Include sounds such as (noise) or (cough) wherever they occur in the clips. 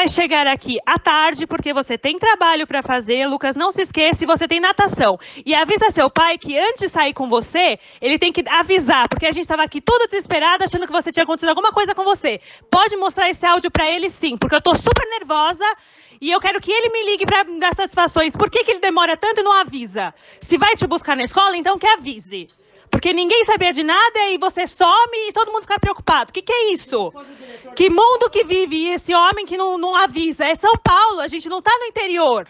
vai chegar aqui à tarde porque você tem trabalho para fazer. Lucas, não se esqueça, você tem natação. E avisa seu pai que antes de sair com você, ele tem que avisar, porque a gente estava aqui tudo desesperado, achando que você tinha acontecido alguma coisa com você. Pode mostrar esse áudio para ele sim, porque eu tô super nervosa e eu quero que ele me ligue para dar satisfações. Por que, que ele demora tanto e não avisa? Se vai te buscar na escola, então que avise. Porque ninguém sabia de nada e você some e todo mundo fica preocupado. O que, que é isso? Que mundo que vive esse homem que não, não avisa? É São Paulo, a gente não tá no interior.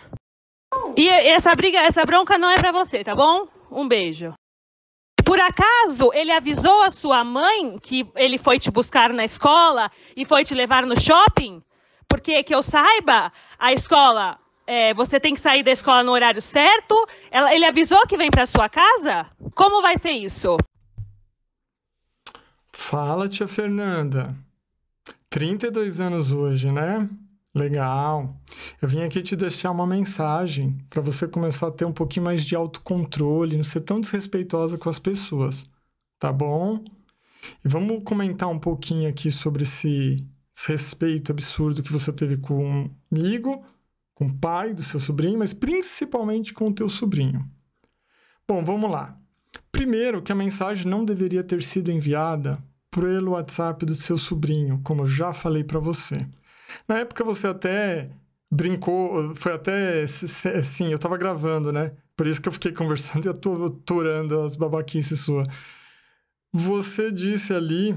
E essa briga, essa bronca não é para você, tá bom? Um beijo. Por acaso ele avisou a sua mãe que ele foi te buscar na escola e foi te levar no shopping? Porque que eu saiba, a escola, é, você tem que sair da escola no horário certo. Ela, ele avisou que vem para sua casa? Como vai ser isso? Fala, tia Fernanda. 32 anos hoje, né? Legal. Eu vim aqui te deixar uma mensagem para você começar a ter um pouquinho mais de autocontrole, não ser tão desrespeitosa com as pessoas, tá bom? E vamos comentar um pouquinho aqui sobre esse desrespeito absurdo que você teve comigo, com o pai do seu sobrinho, mas principalmente com o teu sobrinho. Bom, vamos lá. Primeiro, que a mensagem não deveria ter sido enviada pelo WhatsApp do seu sobrinho, como eu já falei para você. Na época você até brincou, foi até assim, eu tava gravando, né? Por isso que eu fiquei (laughs) conversando e aturando as babaquices sua. Você disse ali,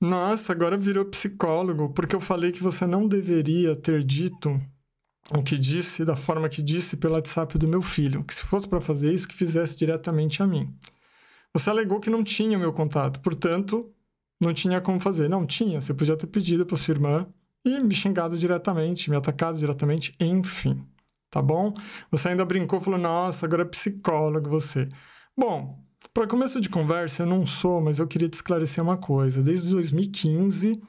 nossa, agora virou psicólogo, porque eu falei que você não deveria ter dito o que disse da forma que disse pelo WhatsApp do meu filho, que se fosse para fazer isso, que fizesse diretamente a mim. Você alegou que não tinha o meu contato, portanto, não tinha como fazer. Não tinha, você podia ter pedido para sua irmã e me xingado diretamente, me atacado diretamente, enfim. Tá bom? Você ainda brincou, falou: "Nossa, agora é psicólogo você". Bom, para começo de conversa, eu não sou, mas eu queria te esclarecer uma coisa. Desde 2015,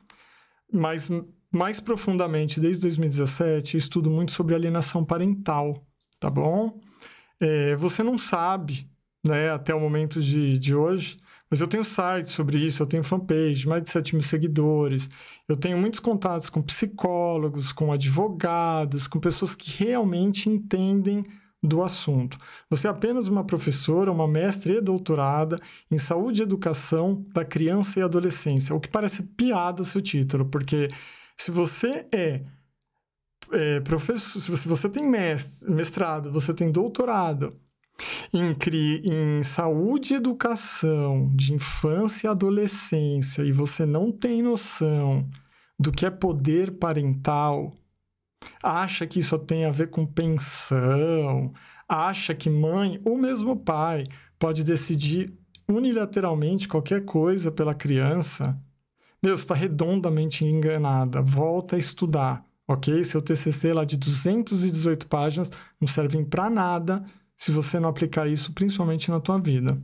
mas mais profundamente, desde 2017, eu estudo muito sobre alienação parental, tá bom? É, você não sabe, né, até o momento de, de hoje, mas eu tenho site sobre isso, eu tenho fanpage, mais de 7 mil seguidores, eu tenho muitos contatos com psicólogos, com advogados, com pessoas que realmente entendem do assunto. Você é apenas uma professora, uma mestre e doutorada em saúde e educação da criança e adolescência, o que parece piada seu título, porque se você é, é professor, se você tem mestrado, você tem doutorado em, em saúde e educação de infância e adolescência e você não tem noção do que é poder parental, acha que isso tem a ver com pensão, acha que mãe ou mesmo pai pode decidir unilateralmente qualquer coisa pela criança, meu, está redondamente enganada. Volta a estudar, ok? Seu TCC lá de 218 páginas não serve para nada se você não aplicar isso, principalmente na tua vida.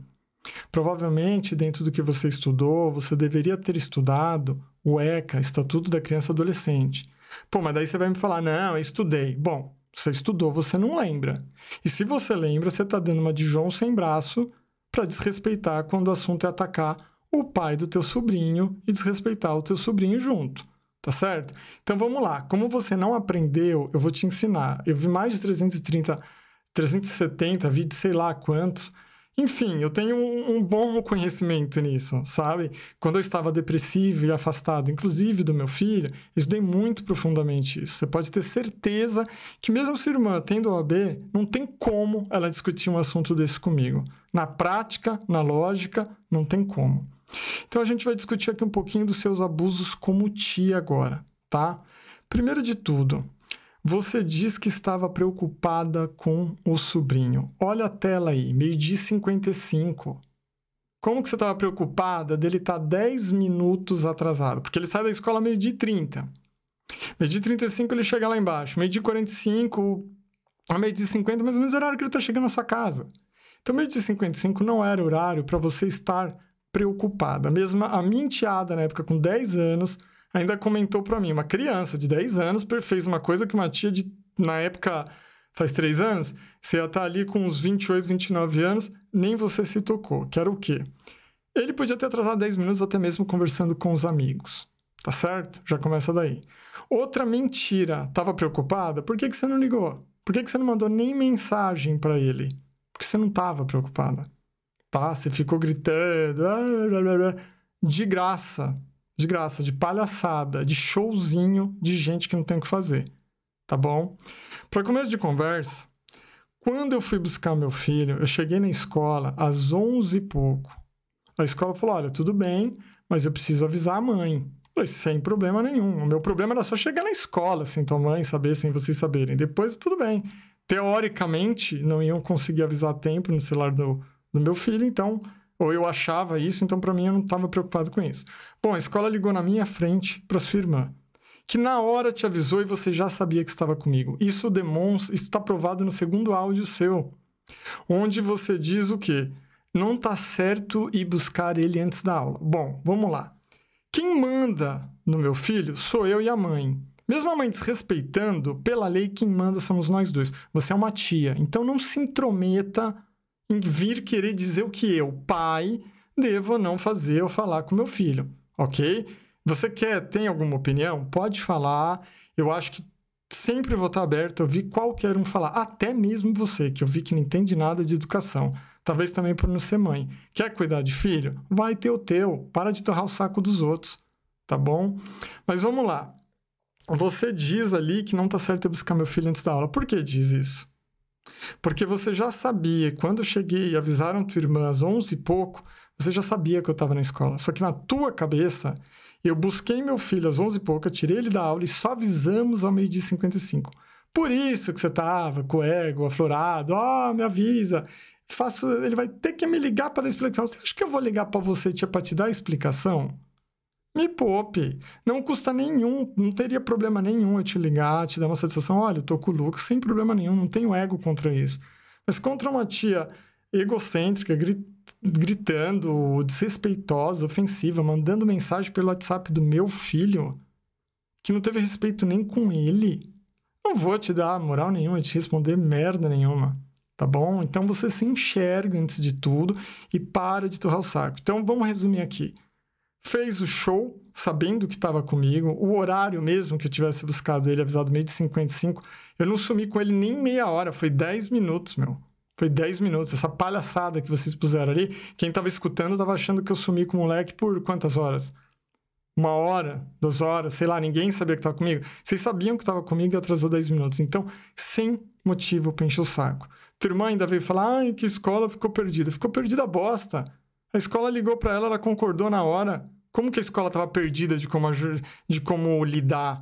Provavelmente, dentro do que você estudou, você deveria ter estudado o ECA, Estatuto da Criança e Adolescente. Pô, mas daí você vai me falar, não, eu estudei. Bom, você estudou, você não lembra. E se você lembra, você está dando uma de João sem braço para desrespeitar quando o assunto é atacar o pai do teu sobrinho e desrespeitar o teu sobrinho junto. Tá certo? Então vamos lá. Como você não aprendeu, eu vou te ensinar. Eu vi mais de 330, 370 vídeos, sei lá quantos. Enfim, eu tenho um, um, bom conhecimento nisso, sabe? Quando eu estava depressivo e afastado, inclusive do meu filho, eu estudei muito profundamente isso. Você pode ter certeza que, mesmo sua irmã tendo OAB, não tem como ela discutir um assunto desse comigo. Na prática, na lógica, não tem como. Então a gente vai discutir aqui um pouquinho dos seus abusos como tia agora, tá? Primeiro de tudo, você diz que estava preocupada com o sobrinho. Olha a tela aí, meio-dia 55. Como que você estava preocupada dele estar tá 10 minutos atrasado? Porque ele sai da escola meio-dia 30. Meio-dia 35 ele chega lá embaixo. Meio-dia 45, a meio-dia 50, mais ou menos o horário que ele está chegando na sua casa. Então, meio-dia 55 não era horário para você estar preocupada. Mesmo a minha enteada, na época, com 10 anos, ainda comentou para mim, uma criança de 10 anos fez uma coisa que uma tia de, na época, faz 3 anos, você ia estar tá ali com uns 28, 29 anos, nem você se tocou, que era o quê? Ele podia ter atrasado 10 minutos até mesmo conversando com os amigos, tá certo? Já começa daí. Outra mentira. Tava preocupada? Por que, que você não ligou? Por que, que você não mandou nem mensagem para ele? Porque você não tava preocupada. Tá? Você ficou gritando. Ah, de graça. De graça, de palhaçada, de showzinho de gente que não tem o que fazer. Tá bom? Para começo de conversa, quando eu fui buscar meu filho, eu cheguei na escola às 11 e pouco. A escola falou: Olha, tudo bem, mas eu preciso avisar a mãe. Falei, sem problema nenhum. O meu problema era só chegar na escola sem tua mãe saber, sem vocês saberem. Depois, tudo bem. Teoricamente, não iam conseguir avisar a tempo no celular do, do meu filho, então, ou eu achava isso, então para mim eu não estava preocupado com isso. Bom, a escola ligou na minha frente para sua irmã, que na hora te avisou e você já sabia que estava comigo. Isso demonstra, isso está provado no segundo áudio seu, onde você diz o quê? Não tá certo ir buscar ele antes da aula. Bom, vamos lá. Quem manda no meu filho sou eu e a mãe. Mesmo a mãe desrespeitando, pela lei quem manda somos nós dois. Você é uma tia, então não se intrometa vir querer dizer o que eu, pai, devo não fazer ou falar com meu filho, ok? Você quer, tem alguma opinião? Pode falar. Eu acho que sempre vou estar aberto a ouvir qualquer um falar, até mesmo você, que eu vi que não entende nada de educação. Talvez também por não ser mãe. Quer cuidar de filho? Vai ter o teu. Para de torrar o saco dos outros. Tá bom? Mas vamos lá. Você diz ali que não tá certo eu buscar meu filho antes da aula. Por que diz isso? Porque você já sabia, quando eu cheguei e avisaram tua irmã às 11 e pouco, você já sabia que eu estava na escola. Só que na tua cabeça, eu busquei meu filho às 11 e pouco, eu tirei ele da aula e só avisamos ao meio-dia e 55. Por isso que você tava com o ego aflorado. Ah, oh, me avisa faço, ele vai ter que me ligar para dar explicação. Você acha que eu vou ligar para você para te dar explicação? Me poupe. Não custa nenhum, não teria problema nenhum eu te ligar, te dar uma satisfação. Olha, eu tô com o Lucas, sem problema nenhum, não tenho ego contra isso. Mas contra uma tia egocêntrica, gritando, desrespeitosa, ofensiva, mandando mensagem pelo WhatsApp do meu filho, que não teve respeito nem com ele, não vou te dar moral nenhuma, te responder merda nenhuma tá bom? Então você se enxerga antes de tudo e para de torrar o saco. Então vamos resumir aqui. Fez o show, sabendo que estava comigo, o horário mesmo que eu tivesse buscado ele, avisado meio de 55, eu não sumi com ele nem meia hora, foi 10 minutos, meu. Foi 10 minutos. Essa palhaçada que vocês puseram ali, quem estava escutando estava achando que eu sumi com o moleque por quantas horas? uma hora, duas horas, sei lá, ninguém sabia que estava comigo. Vocês sabiam que estava comigo e atrasou 10 minutos. Então, sem motivo para encher o saco. Tua irmã ainda veio falar, ai, que escola ficou perdida. Ficou perdida bosta. A escola ligou para ela, ela concordou na hora. Como que a escola estava perdida de como, de como lidar?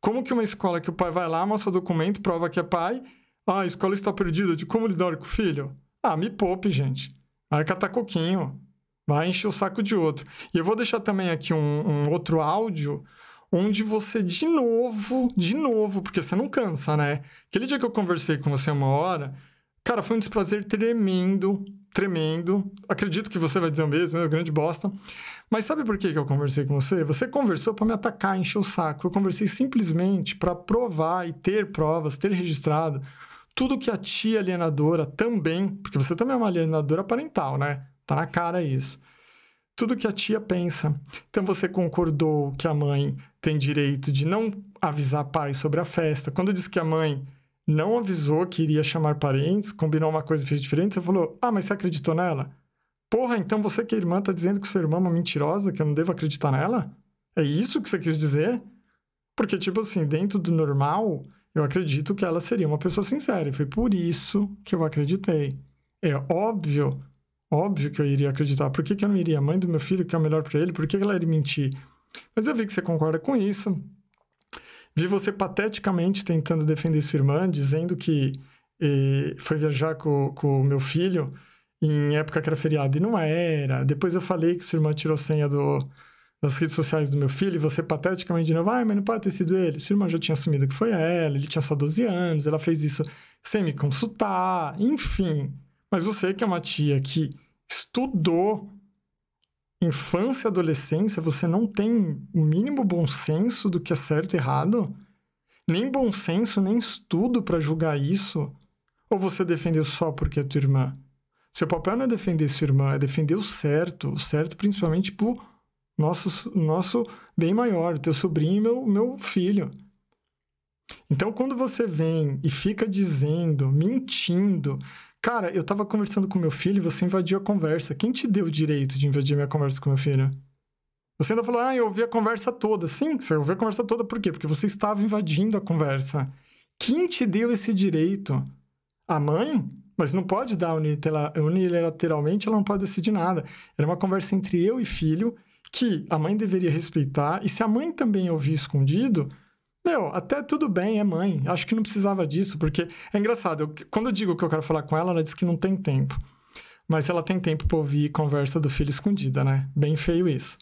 Como que uma escola que o pai vai lá, mostra documento, prova que é pai, ah, a escola está perdida de como lidar com o filho? Ah, me poupe, gente. Vai catar coquinho vai encher o saco de outro. E eu vou deixar também aqui um, um, outro áudio onde você de novo, de novo, porque você não cansa, né? Aquele dia que eu conversei com você uma hora, cara, foi um desprazer tremendo, tremendo. Acredito que você vai dizer o mesmo, é grande bosta. Mas sabe por que, que eu conversei com você? Você conversou para me atacar, encher o saco. Eu conversei simplesmente para provar e ter provas, ter registrado tudo que a tia alienadora também, porque você também é uma alienadora parental, né? Tá na cara isso. Tudo que a tia pensa. Então você concordou que a mãe tem direito de não avisar pai sobre a festa. Quando disse que a mãe não avisou que iria chamar parentes, combinou uma coisa e fez diferente, você falou: Ah, mas você acreditou nela? Porra, então você que é irmã tá dizendo que sua irmã é uma mentirosa, que eu não devo acreditar nela? É isso que você quis dizer? Porque, tipo assim, dentro do normal, eu acredito que ela seria uma pessoa sincera. E foi por isso que eu acreditei. É óbvio Óbvio que eu iria acreditar. Por que, que eu não iria? A mãe do meu filho, que é o melhor para ele, por que, que ela iria mentir? Mas eu vi que você concorda com isso. Vi você pateticamente tentando defender sua irmã, dizendo que eh, foi viajar com o meu filho em época que era feriado. E não era. Depois eu falei que sua irmã tirou senha do, das redes sociais do meu filho e você pateticamente de novo, ah, mas não pode ter sido ele. Sua irmã já tinha assumido que foi ela, ele tinha só 12 anos, ela fez isso sem me consultar, enfim. Mas você que é uma tia que estudou infância e adolescência, você não tem o mínimo bom senso do que é certo e errado? Nem bom senso, nem estudo para julgar isso? Ou você defendeu só porque é tua irmã? Seu papel não é defender sua irmã, é defender o certo. O certo principalmente pro nosso, nosso bem maior, teu sobrinho e meu, meu filho. Então, quando você vem e fica dizendo, mentindo, cara, eu tava conversando com meu filho e você invadiu a conversa. Quem te deu o direito de invadir minha conversa com meu filho? Você ainda falou, ah, eu ouvi a conversa toda. Sim, você ouviu a conversa toda por quê? Porque você estava invadindo a conversa. Quem te deu esse direito? A mãe? Mas não pode dar unilateralmente, ela não pode decidir nada. Era uma conversa entre eu e filho que a mãe deveria respeitar, e se a mãe também ouvir escondido, meu, até tudo bem, é mãe. Acho que não precisava disso, porque é engraçado. Eu, quando eu digo que eu quero falar com ela, ela diz que não tem tempo. Mas ela tem tempo para ouvir conversa do filho escondida, né? Bem feio isso.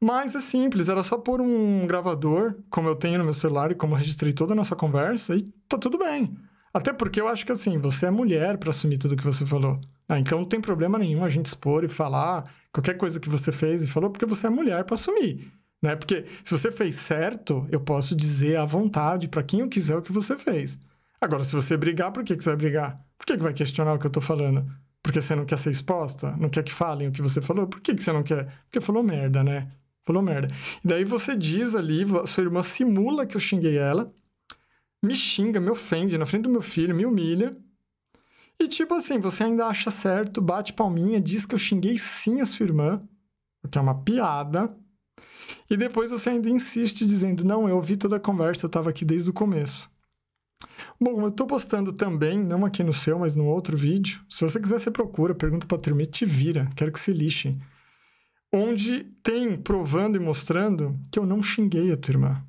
Mas é simples, era só pôr um gravador, como eu tenho no meu celular e como eu registrei toda a nossa conversa, e tá tudo bem. Até porque eu acho que assim, você é mulher para assumir tudo que você falou. Ah, então não tem problema nenhum a gente expor e falar qualquer coisa que você fez e falou, porque você é mulher para assumir. Né? Porque se você fez certo, eu posso dizer à vontade para quem eu quiser o que você fez. Agora, se você brigar, por que, que você vai brigar? Por que, que vai questionar o que eu tô falando? Porque você não quer ser exposta? Não quer que falem o que você falou? Por que, que você não quer? Porque falou merda, né? Falou merda. E daí você diz ali, sua irmã simula que eu xinguei ela, me xinga, me ofende na frente do meu filho, me humilha. E tipo assim, você ainda acha certo, bate palminha, diz que eu xinguei sim a sua irmã, o que é uma piada. E depois você ainda insiste dizendo: Não, eu ouvi toda a conversa, eu estava aqui desde o começo. Bom, eu estou postando também, não aqui no seu, mas no outro vídeo. Se você quiser, você procura, pergunta para a turma te vira. Quero que se lixem onde tem provando e mostrando que eu não xinguei a tua irmã.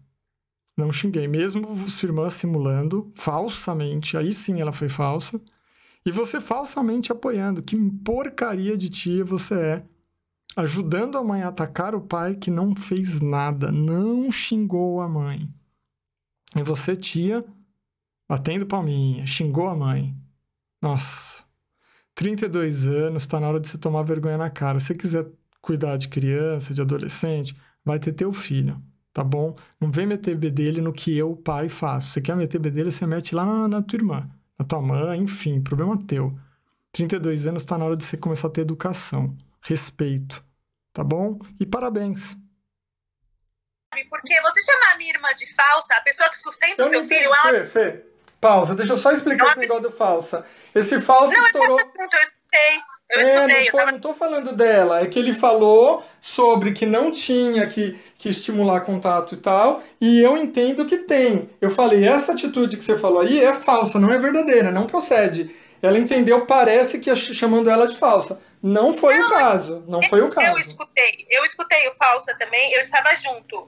Não xinguei, mesmo sua irmã simulando falsamente, aí sim ela foi falsa, e você falsamente apoiando. Que porcaria de tia você é, ajudando a mãe a atacar o pai que não fez nada, não xingou a mãe. E você, tia, batendo palminha, xingou a mãe. Nossa, 32 anos, tá na hora de você tomar vergonha na cara. Se quiser cuidar de criança, de adolescente, vai ter teu filho, tá bom? Não vem meter bedelho no que eu, pai, faço. Você quer meter bedelho, você mete lá na, na tua irmã, na tua mãe, enfim, problema teu. 32 anos está na hora de você começar a ter educação, respeito, tá bom? E parabéns. Porque você chamar a minha irmã de falsa, a pessoa que sustenta o seu filho... Fê, Fê, pausa, deixa eu só explicar não, esse negócio do falsa. Esse falso não, estourou... Não, eu escutei. Eu é, não, foi, tava... não tô falando dela, é que ele falou sobre que não tinha que, que estimular contato e tal, e eu entendo que tem. Eu falei, essa atitude que você falou aí é falsa, não é verdadeira, não procede. Ela entendeu, parece que chamando ela de falsa. Não foi não, o caso, não eu, foi o caso. Eu escutei, eu escutei o falsa também, eu estava junto.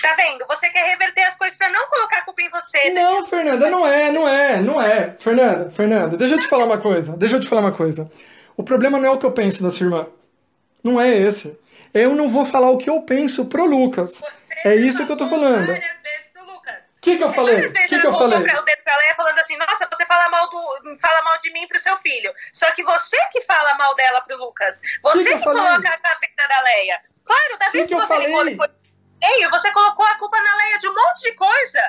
Tá vendo? Você quer reverter as coisas para não colocar a culpa em você. Né? Não, Fernanda, não é, não é, não é. Fernanda, Fernanda, deixa eu te falar uma coisa. Deixa eu te falar uma coisa. O problema não é o que eu penso da sua irmã. Não é esse. Eu não vou falar o que eu penso pro Lucas. Você é isso que eu tô falando. O que, que eu falei? O que, que eu falei? O dedo pra Leia falando assim, nossa, você fala mal, do, fala mal de mim pro seu filho. Só que você que fala mal dela pro Lucas. Você que, que, que coloca a cabeça da Leia. Claro, da vez que, que você falei? ligou Ei, você colocou a culpa na Leia de um monte de coisa.